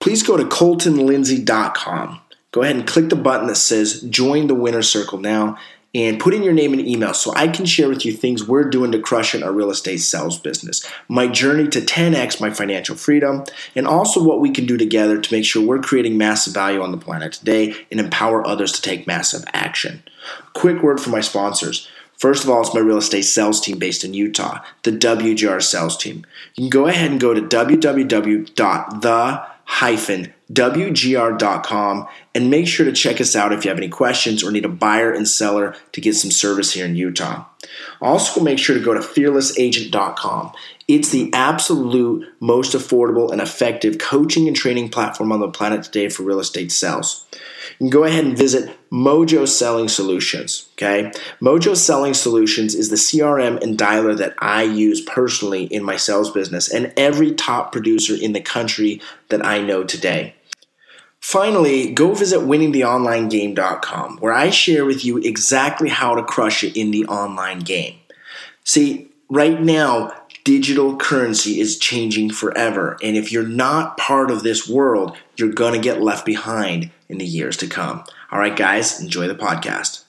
please go to coltonlindsay.com. Go ahead and click the button that says Join the Winner Circle now and put in your name and email so I can share with you things we're doing to crush in our real estate sales business, my journey to 10x my financial freedom, and also what we can do together to make sure we're creating massive value on the planet today and empower others to take massive action. Quick word from my sponsors. First of all, it's my real estate sales team based in Utah, the WGR sales team. You can go ahead and go to www.the wgr.com and make sure to check us out if you have any questions or need a buyer and seller to get some service here in Utah. Also, make sure to go to fearlessagent.com. It's the absolute most affordable and effective coaching and training platform on the planet today for real estate sales. You can go ahead and visit Mojo Selling Solutions. Okay, Mojo Selling Solutions is the CRM and dialer that I use personally in my sales business and every top producer in the country that I know today. Finally, go visit winningtheonlinegame.com where I share with you exactly how to crush it in the online game. See, right now, digital currency is changing forever, and if you're not part of this world, you're going to get left behind in the years to come. All right, guys, enjoy the podcast.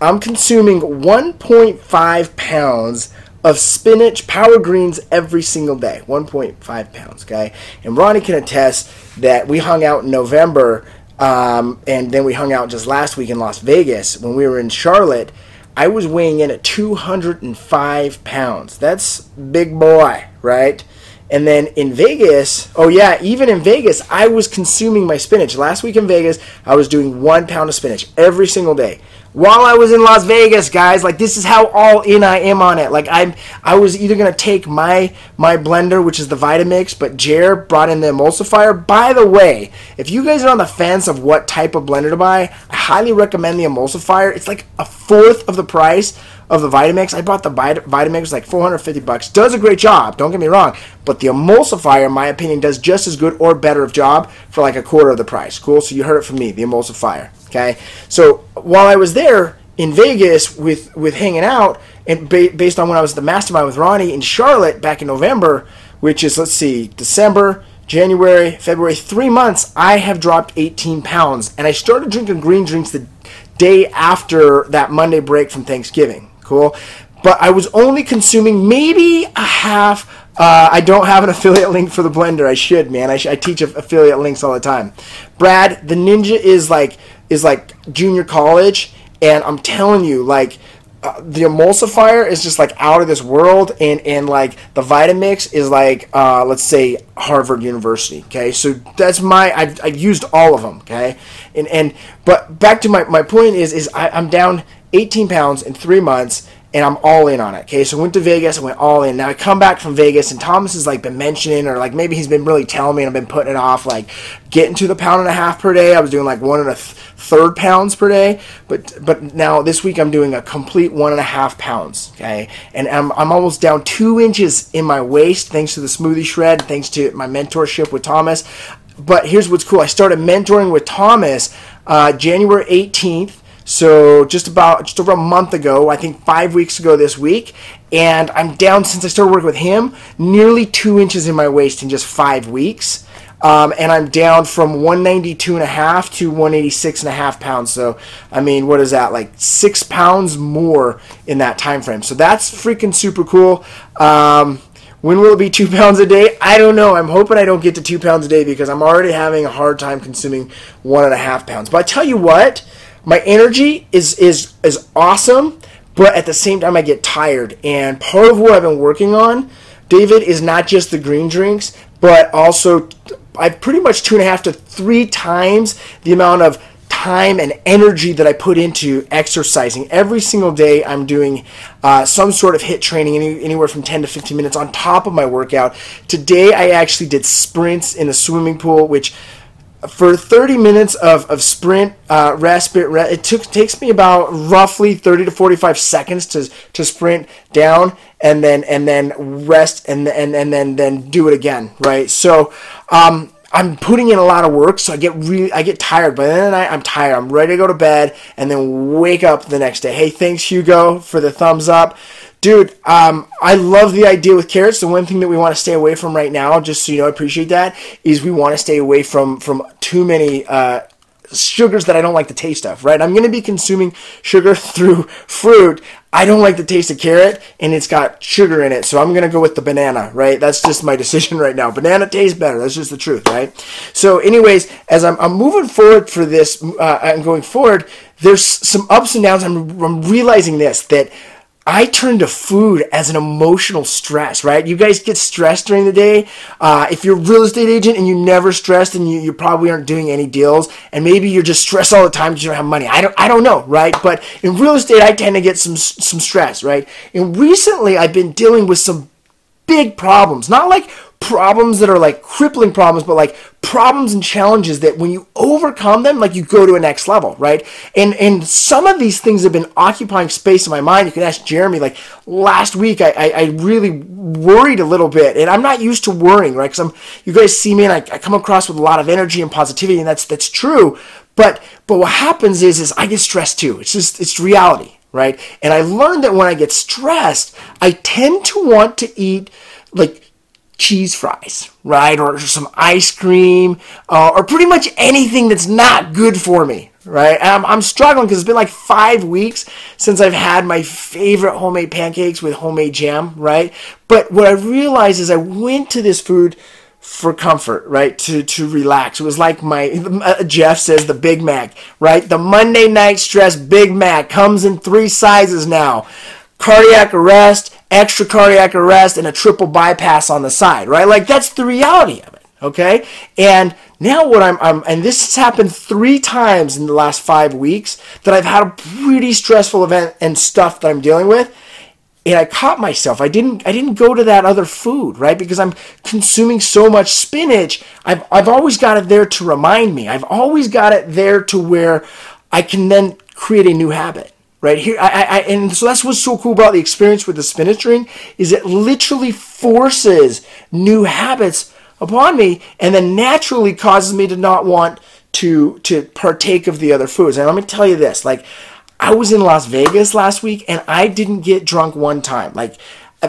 I'm consuming 1.5 pounds of spinach power greens every single day. 1.5 pounds okay? And ronnie can attest that we hung out in november um, and then we hung out just last week in las vegas when we were in charlotte. I was weighing in at 205 pounds. That's big boy right and then in Vegas, oh yeah, even in Vegas, I was consuming my spinach. Last week in Vegas, I was doing one pound of spinach every single day while I was in Las Vegas, guys. Like this is how all in I am on it. Like I'm, I was either gonna take my my blender, which is the Vitamix, but Jer brought in the emulsifier. By the way, if you guys are on the fence of what type of blender to buy, I highly recommend the emulsifier. It's like a fourth of the price of the Vitamix. I bought the Vitamix like 450 bucks. Does a great job. Don't get me wrong, but the emulsifier, in my opinion, does just as good or better of job for like a quarter of the price. Cool. So you heard it from me, the emulsifier. Okay, so while I was there in Vegas with with hanging out, and ba- based on when I was the mastermind with Ronnie in Charlotte back in November, which is let's see, December, January, February, three months, I have dropped 18 pounds, and I started drinking green drinks the day after that Monday break from Thanksgiving. Cool, but I was only consuming maybe a half uh, I don't have an affiliate link for the blender. I should, man. I, sh- I teach affiliate links all the time. Brad, the Ninja is like is like junior college, and I'm telling you, like. Uh, the emulsifier is just like out of this world and and like the vitamix is like uh, let's say harvard university okay so that's my I've, I've used all of them okay and and but back to my, my point is is I, i'm down 18 pounds in three months and I'm all in on it. Okay, so I went to Vegas, I went all in. Now I come back from Vegas, and Thomas has like been mentioning, or like maybe he's been really telling me, and I've been putting it off, like getting to the pound and a half per day. I was doing like one and a th- third pounds per day, but but now this week I'm doing a complete one and a half pounds. Okay, and I'm I'm almost down two inches in my waist thanks to the smoothie shred, thanks to my mentorship with Thomas. But here's what's cool: I started mentoring with Thomas uh, January 18th so just about just over a month ago, I think five weeks ago this week, and I'm down since I started working with him, nearly two inches in my waist in just five weeks. Um, and I'm down from 192 and a half to 186 and a half pounds. So, I mean, what is that? Like six pounds more in that time frame. So that's freaking super cool. Um, when will it be two pounds a day? I don't know. I'm hoping I don't get to two pounds a day because I'm already having a hard time consuming one and a half pounds. But I tell you what, my energy is is is awesome, but at the same time I get tired. And part of what I've been working on, David, is not just the green drinks, but also I've pretty much two and a half to three times the amount of time and energy that I put into exercising. Every single day, I'm doing uh, some sort of HIT training, any, anywhere from 10 to 15 minutes on top of my workout. Today, I actually did sprints in a swimming pool, which for 30 minutes of, of sprint uh, respite re- it took takes me about roughly 30 to 45 seconds to, to sprint down and then and then rest and and, and then then do it again right? So um, I'm putting in a lot of work so I get really I get tired. By the end of the night, I'm tired. I'm ready to go to bed and then wake up the next day. Hey thanks Hugo for the thumbs up Dude, um, I love the idea with carrots. The one thing that we want to stay away from right now, just so you know, I appreciate that, is we want to stay away from from too many uh, sugars that I don't like the taste of. Right? I'm going to be consuming sugar through fruit. I don't like the taste of carrot, and it's got sugar in it, so I'm going to go with the banana. Right? That's just my decision right now. Banana tastes better. That's just the truth. Right? So, anyways, as I'm, I'm moving forward for this uh, and going forward, there's some ups and downs. I'm, I'm realizing this that I turn to food as an emotional stress, right? You guys get stressed during the day. Uh, if you're a real estate agent and you never stressed and you, you probably aren't doing any deals and maybe you're just stressed all the time because you don't have money. I don't, I don't know, right? But in real estate, I tend to get some, some stress, right? And recently I've been dealing with some big problems, not like problems that are like crippling problems, but like problems and challenges that when you overcome them, like you go to a next level, right? And and some of these things have been occupying space in my mind. You can ask Jeremy. Like last week, I I, I really worried a little bit, and I'm not used to worrying, right? Because I'm you guys see me, and I, I come across with a lot of energy and positivity, and that's that's true. But but what happens is is I get stressed too. It's just it's reality, right? And I learned that when I get stressed, I tend to want to eat like cheese fries, right? Or some ice cream, uh, or pretty much anything that's not good for me, right? I'm, I'm struggling because it's been like five weeks since I've had my favorite homemade pancakes with homemade jam, right? But what I realized is I went to this food for comfort, right? To to relax. It was like my uh, Jeff says the Big Mac, right? The Monday night stress Big Mac comes in three sizes now. Cardiac arrest, extra cardiac arrest and a triple bypass on the side, right? Like that's the reality of it, okay? And now what I'm, I'm and this has happened three times in the last five weeks that I've had a pretty stressful event and stuff that I'm dealing with. And I caught myself. I didn't I didn't go to that other food, right? Because I'm consuming so much spinach. I've I've always got it there to remind me. I've always got it there to where I can then create a new habit right here. I, I, and so that's what's so cool about the experience with the spinach drink is it literally forces new habits upon me and then naturally causes me to not want to to partake of the other foods. And let me tell you this like i was in las vegas last week and i didn't get drunk one time. Like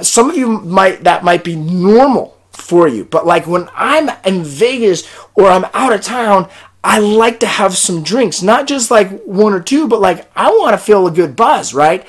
some of you might that might be normal for you but like when i'm in vegas or i'm out of town I like to have some drinks, not just like one or two, but like I want to feel a good buzz, right?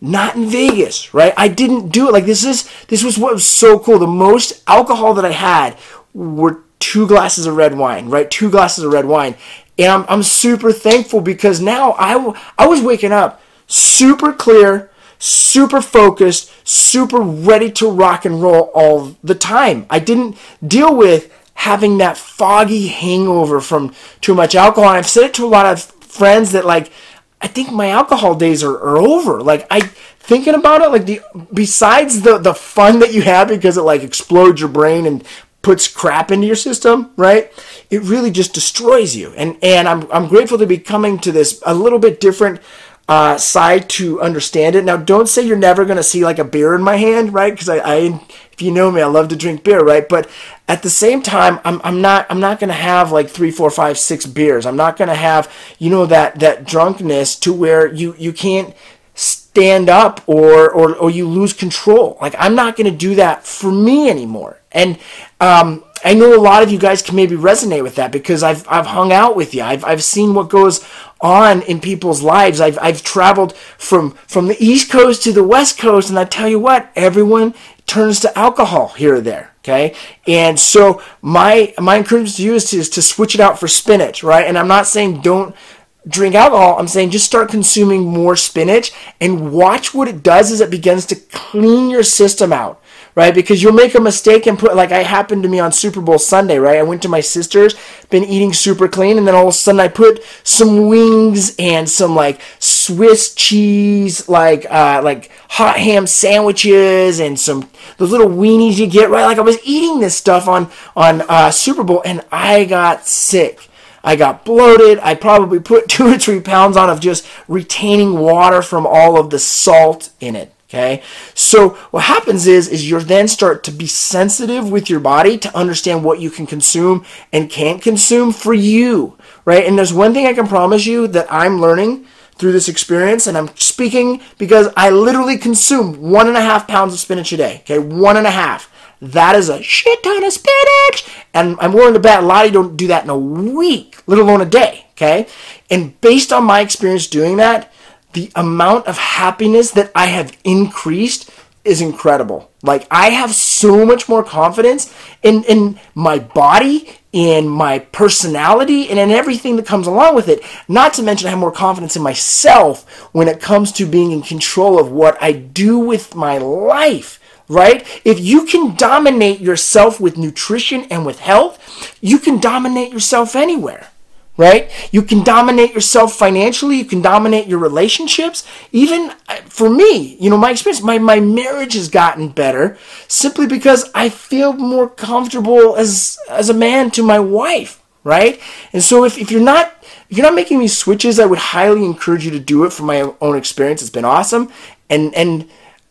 Not in Vegas, right? I didn't do it. Like this is this was what was so cool. The most alcohol that I had were two glasses of red wine, right? Two glasses of red wine. And I'm, I'm super thankful because now I, I was waking up super clear, super focused, super ready to rock and roll all the time. I didn't deal with having that foggy hangover from too much alcohol. And I've said it to a lot of friends that like I think my alcohol days are, are over. Like I thinking about it, like the besides the the fun that you have because it like explodes your brain and puts crap into your system, right? It really just destroys you. And and I'm I'm grateful to be coming to this a little bit different uh, side to understand it. Now, don't say you're never going to see like a beer in my hand, right? Because I, I, you know me, I love to drink beer, right? But at the same time, I'm, I'm not, I'm not to have like three, four, five, six beers. I'm not to have, you know, that, that drunkenness to where you, you can't stand up or, or, or you lose control. Like I'm not to do that for me anymore. And, um, I know a lot of you guys can maybe resonate with that because I've I've hung out with you. I've I've seen what goes on in people's lives. I've I've traveled from from the East Coast to the West Coast, and I tell you what, everyone turns to alcohol here or there. Okay, and so my my encouragement to you is to, is to switch it out for spinach, right? And I'm not saying don't drink alcohol. I'm saying just start consuming more spinach and watch what it does as it begins to clean your system out right? Because you'll make a mistake and put like I happened to me on Super Bowl Sunday, right? I went to my sister's, been eating super clean, and then all of a sudden I put some wings and some like Swiss cheese, like uh, like hot ham sandwiches and some those little weenies you get, right? Like I was eating this stuff on on uh, Super Bowl, and I got sick. I got bloated. I probably put two or three pounds on of just retaining water from all of the salt in it. Okay. So what happens is, is you then start to be sensitive with your body to understand what you can consume and can't consume for you. Right. And there's one thing I can promise you that I'm learning through this experience, and I'm speaking because I literally consume one and a half pounds of spinach a day. Okay, one and a half. That is a shit ton of spinach. And I'm willing to bet a lot of you don't do that in a week, let alone a day. Okay. And based on my experience doing that, the amount of happiness that I have increased is incredible. Like I have so much more confidence in in my body, in my personality, and in everything that comes along with it. Not to mention I have more confidence in myself when it comes to being in control of what I do with my life right? If you can dominate yourself with nutrition and with health, you can dominate yourself anywhere, right? You can dominate yourself financially, you can dominate your relationships. Even uh, for me, you know, my experience, my, my marriage has gotten better simply because I feel more comfortable as as a man to my wife, right? And so if, if you're not if you're not making these switches, I would highly encourage you to do it from my own experience. It's been awesome. And and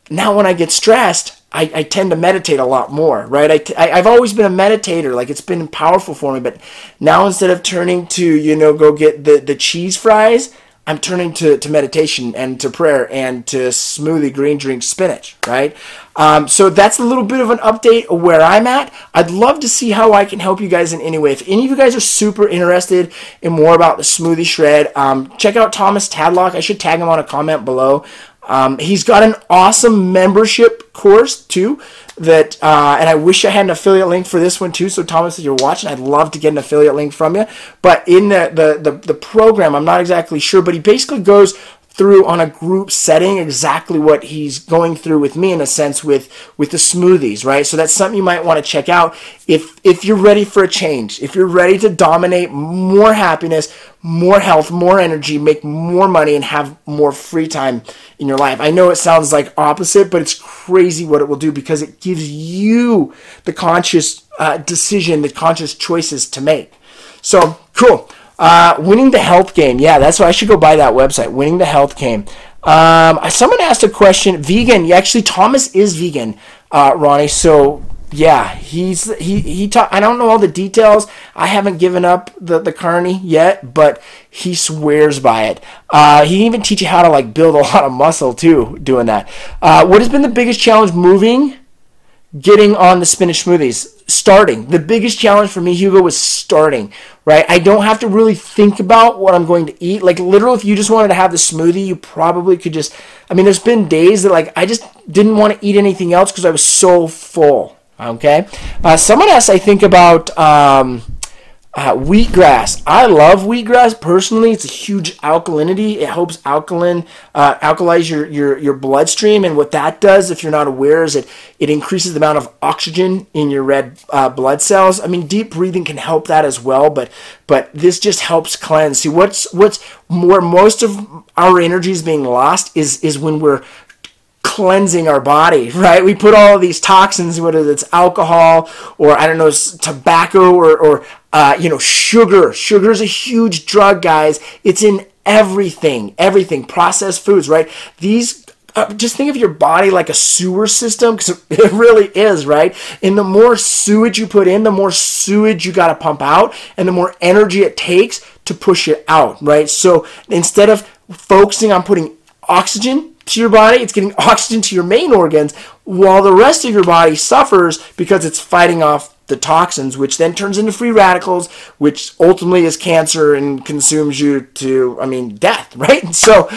now when I get stressed, I, I tend to meditate a lot more, right? I, t- I, I've always been a meditator, like it's been powerful for me. But now instead of turning to, you know, go get the, the cheese fries, I'm turning to, to meditation and to prayer and to smoothie green drink spinach, right? Um, so that's a little bit of an update of where I'm at. I'd love to see how I can help you guys in any way. If any of you guys are super interested in more about the smoothie shred, um, check out Thomas Tadlock. I should tag him on a comment below. Um, he's got an awesome membership course too. That uh, and I wish I had an affiliate link for this one too. So Thomas, if you're watching, I'd love to get an affiliate link from you. But in the the the, the program, I'm not exactly sure, but he basically goes through on a group setting exactly what he's going through with me in a sense with with the smoothies right? So that's something you might want to check out. If if you're ready for a change if you're ready to dominate more happiness more health more energy make more money and have more free time in your life. I know it sounds like opposite but it's crazy what it will do because it gives you the conscious uh, decision the conscious choices to make. So cool uh, winning the health game. Yeah, that's why I should go buy that website. Winning the health game. Um, someone asked a question. Vegan. Yeah, actually, Thomas is vegan, uh, Ronnie. So yeah, he's he he. Ta- I don't know all the details. I haven't given up the the carney yet, but he swears by it. Uh, he even teach you how to like build a lot of muscle too, doing that. Uh, what has been the biggest challenge moving? Getting on the spinach smoothies starting. The biggest challenge for me, Hugo, was starting, right? I don't have to really think about what I'm going to eat. Like, literally, if you just wanted to have the smoothie, you probably could just. I mean, there's been days that, like, I just didn't want to eat anything else because I was so full, okay? Uh, someone asked, I think, about. Um, uh, wheatgrass. I love wheatgrass personally. It's a huge alkalinity. It helps alkaline uh, alkalize your, your your bloodstream, and what that does, if you're not aware, is it it increases the amount of oxygen in your red uh, blood cells. I mean, deep breathing can help that as well, but but this just helps cleanse. See, what's what's where most of our energy is being lost is is when we're cleansing our body, right? We put all these toxins, whether it's alcohol or I don't know, tobacco or, or uh, you know, sugar. Sugar is a huge drug, guys. It's in everything, everything. Processed foods, right? These uh, just think of your body like a sewer system because it really is, right? And the more sewage you put in, the more sewage you got to pump out, and the more energy it takes to push it out, right? So instead of focusing on putting oxygen to your body, it's getting oxygen to your main organs, while the rest of your body suffers because it's fighting off the toxins, which then turns into free radicals, which ultimately is cancer and consumes you to, I mean, death, right? So,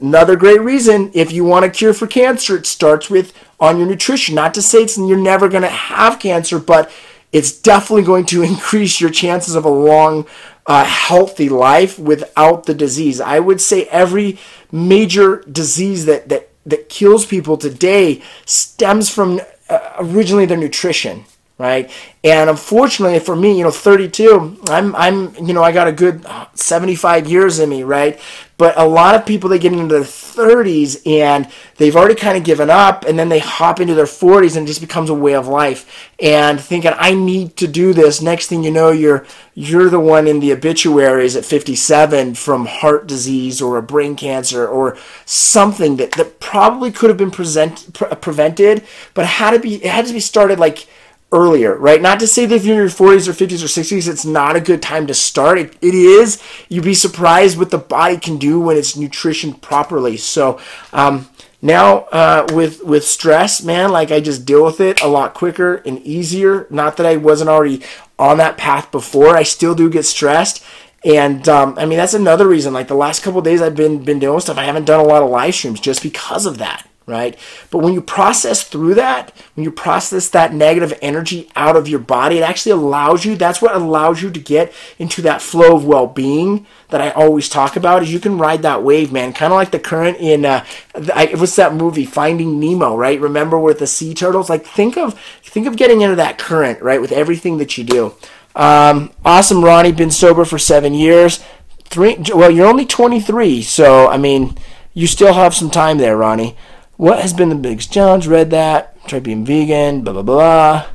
another great reason if you want a cure for cancer, it starts with on your nutrition. Not to say it's you're never going to have cancer, but it's definitely going to increase your chances of a long, uh, healthy life without the disease. I would say every major disease that that that kills people today stems from uh, originally their nutrition right? And unfortunately for me, you know, 32, I'm I'm you know, I got a good 75 years in me, right? But a lot of people they get into their 30s and they've already kind of given up and then they hop into their 40s and it just becomes a way of life and thinking I need to do this. Next thing you know, you're you're the one in the obituaries at 57 from heart disease or a brain cancer or something that, that probably could have been present, pre- prevented, but had to be it had to be started like earlier, right? Not to say that if you're in your 40s or 50s or 60s, it's not a good time to start. It, it is. You'd be surprised what the body can do when it's nutritioned properly. So, um, now uh, with with stress, man, like I just deal with it a lot quicker and easier. Not that I wasn't already on that path before. I still do get stressed, and um, I mean that's another reason. Like the last couple days, I've been been doing stuff. I haven't done a lot of live streams just because of that right? But when you process through that, when you process that negative energy out of your body, it actually allows you, that's what allows you to get into that flow of well being that I always talk about, is you can ride that wave, man. Kind of like the current in, uh, what's that movie, Finding Nemo, right? Remember with the sea turtles? Like think of, think of getting into that current, right? With everything that you do. Um, awesome, Ronnie, been sober for seven years. Three, well, you're only 23, so I mean, you still have some time there, Ronnie. What has been the biggest challenge? Read that. Try being vegan. Blah blah blah.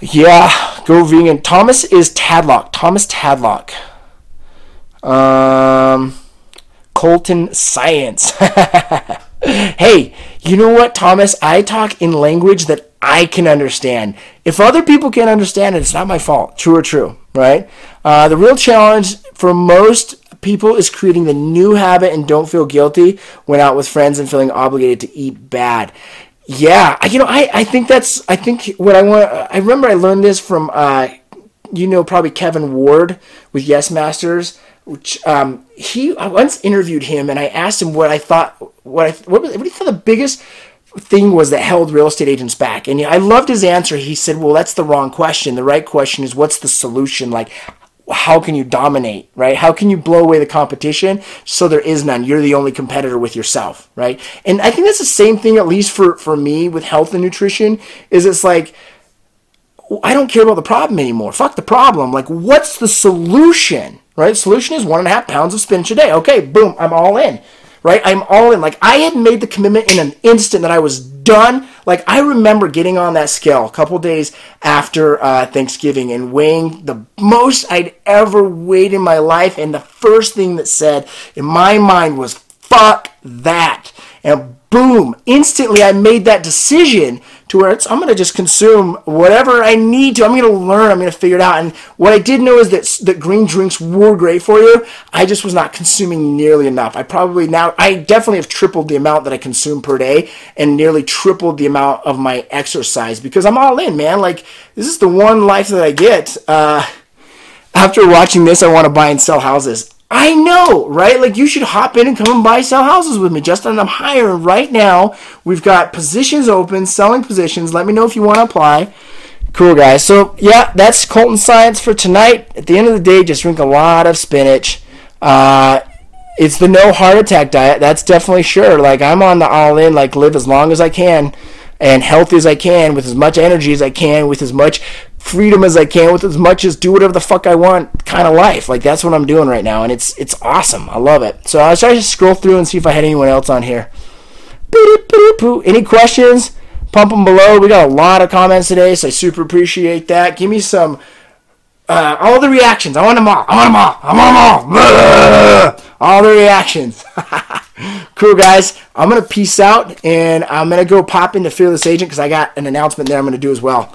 Yeah, go vegan. Thomas is Tadlock. Thomas Tadlock. Um, Colton Science. hey, you know what, Thomas? I talk in language that I can understand. If other people can't understand it, it's not my fault. True or true, right? Uh, the real challenge for most people is creating the new habit and don't feel guilty when out with friends and feeling obligated to eat bad. Yeah, you know, I, I think that's I think what I want. I remember I learned this from uh, you know probably Kevin Ward with Yes Masters. Which um, he I once interviewed him and I asked him what I thought what I what, what he thought the biggest thing was that held real estate agents back. And I loved his answer. He said, "Well, that's the wrong question. The right question is what's the solution? Like how can you dominate, right? How can you blow away the competition so there is none? You're the only competitor with yourself, right? And I think that's the same thing, at least for, for me with health and nutrition, is it's like, I don't care about the problem anymore. Fuck the problem. Like, what's the solution, right? Solution is one and a half pounds of spinach a day. Okay, boom, I'm all in right? I'm all in. Like I had made the commitment in an instant that I was done. Like I remember getting on that scale a couple days after uh, Thanksgiving and weighing the most I'd ever weighed in my life, and the first thing that said in my mind was "fuck that," and boom, instantly I made that decision to where it's I'm going to just consume whatever I need to. I'm going to learn. I'm going to figure it out. And what I did know is that that green drinks were great for you. I just was not consuming nearly enough. I probably now I definitely have tripled the amount that I consume per day and nearly tripled the amount of my exercise because I'm all in, man. Like this is the one life that I get. Uh, after watching this, I want to buy and sell houses. I know, right? Like you should hop in and come and buy sell houses with me. Justin, I'm hiring right now. We've got positions open, selling positions. Let me know if you want to apply. Cool guys. So yeah, that's Colton Science for tonight. At the end of the day, just drink a lot of spinach. Uh, it's the no heart attack diet. That's definitely sure. Like I'm on the all in, like live as long as I can and healthy as I can, with as much energy as I can, with as much freedom as I can, with as much as do whatever the fuck I want kind of life. Like that's what I'm doing right now, and it's it's awesome. I love it. So I was trying to scroll through and see if I had anyone else on here. Any questions? Pump them below. We got a lot of comments today, so I super appreciate that. Give me some. Uh, all the reactions. I want them all. I want them all. I want them all. All the reactions. cool, guys. I'm going to peace out and I'm going to go pop into Fearless Agent because I got an announcement there I'm going to do as well.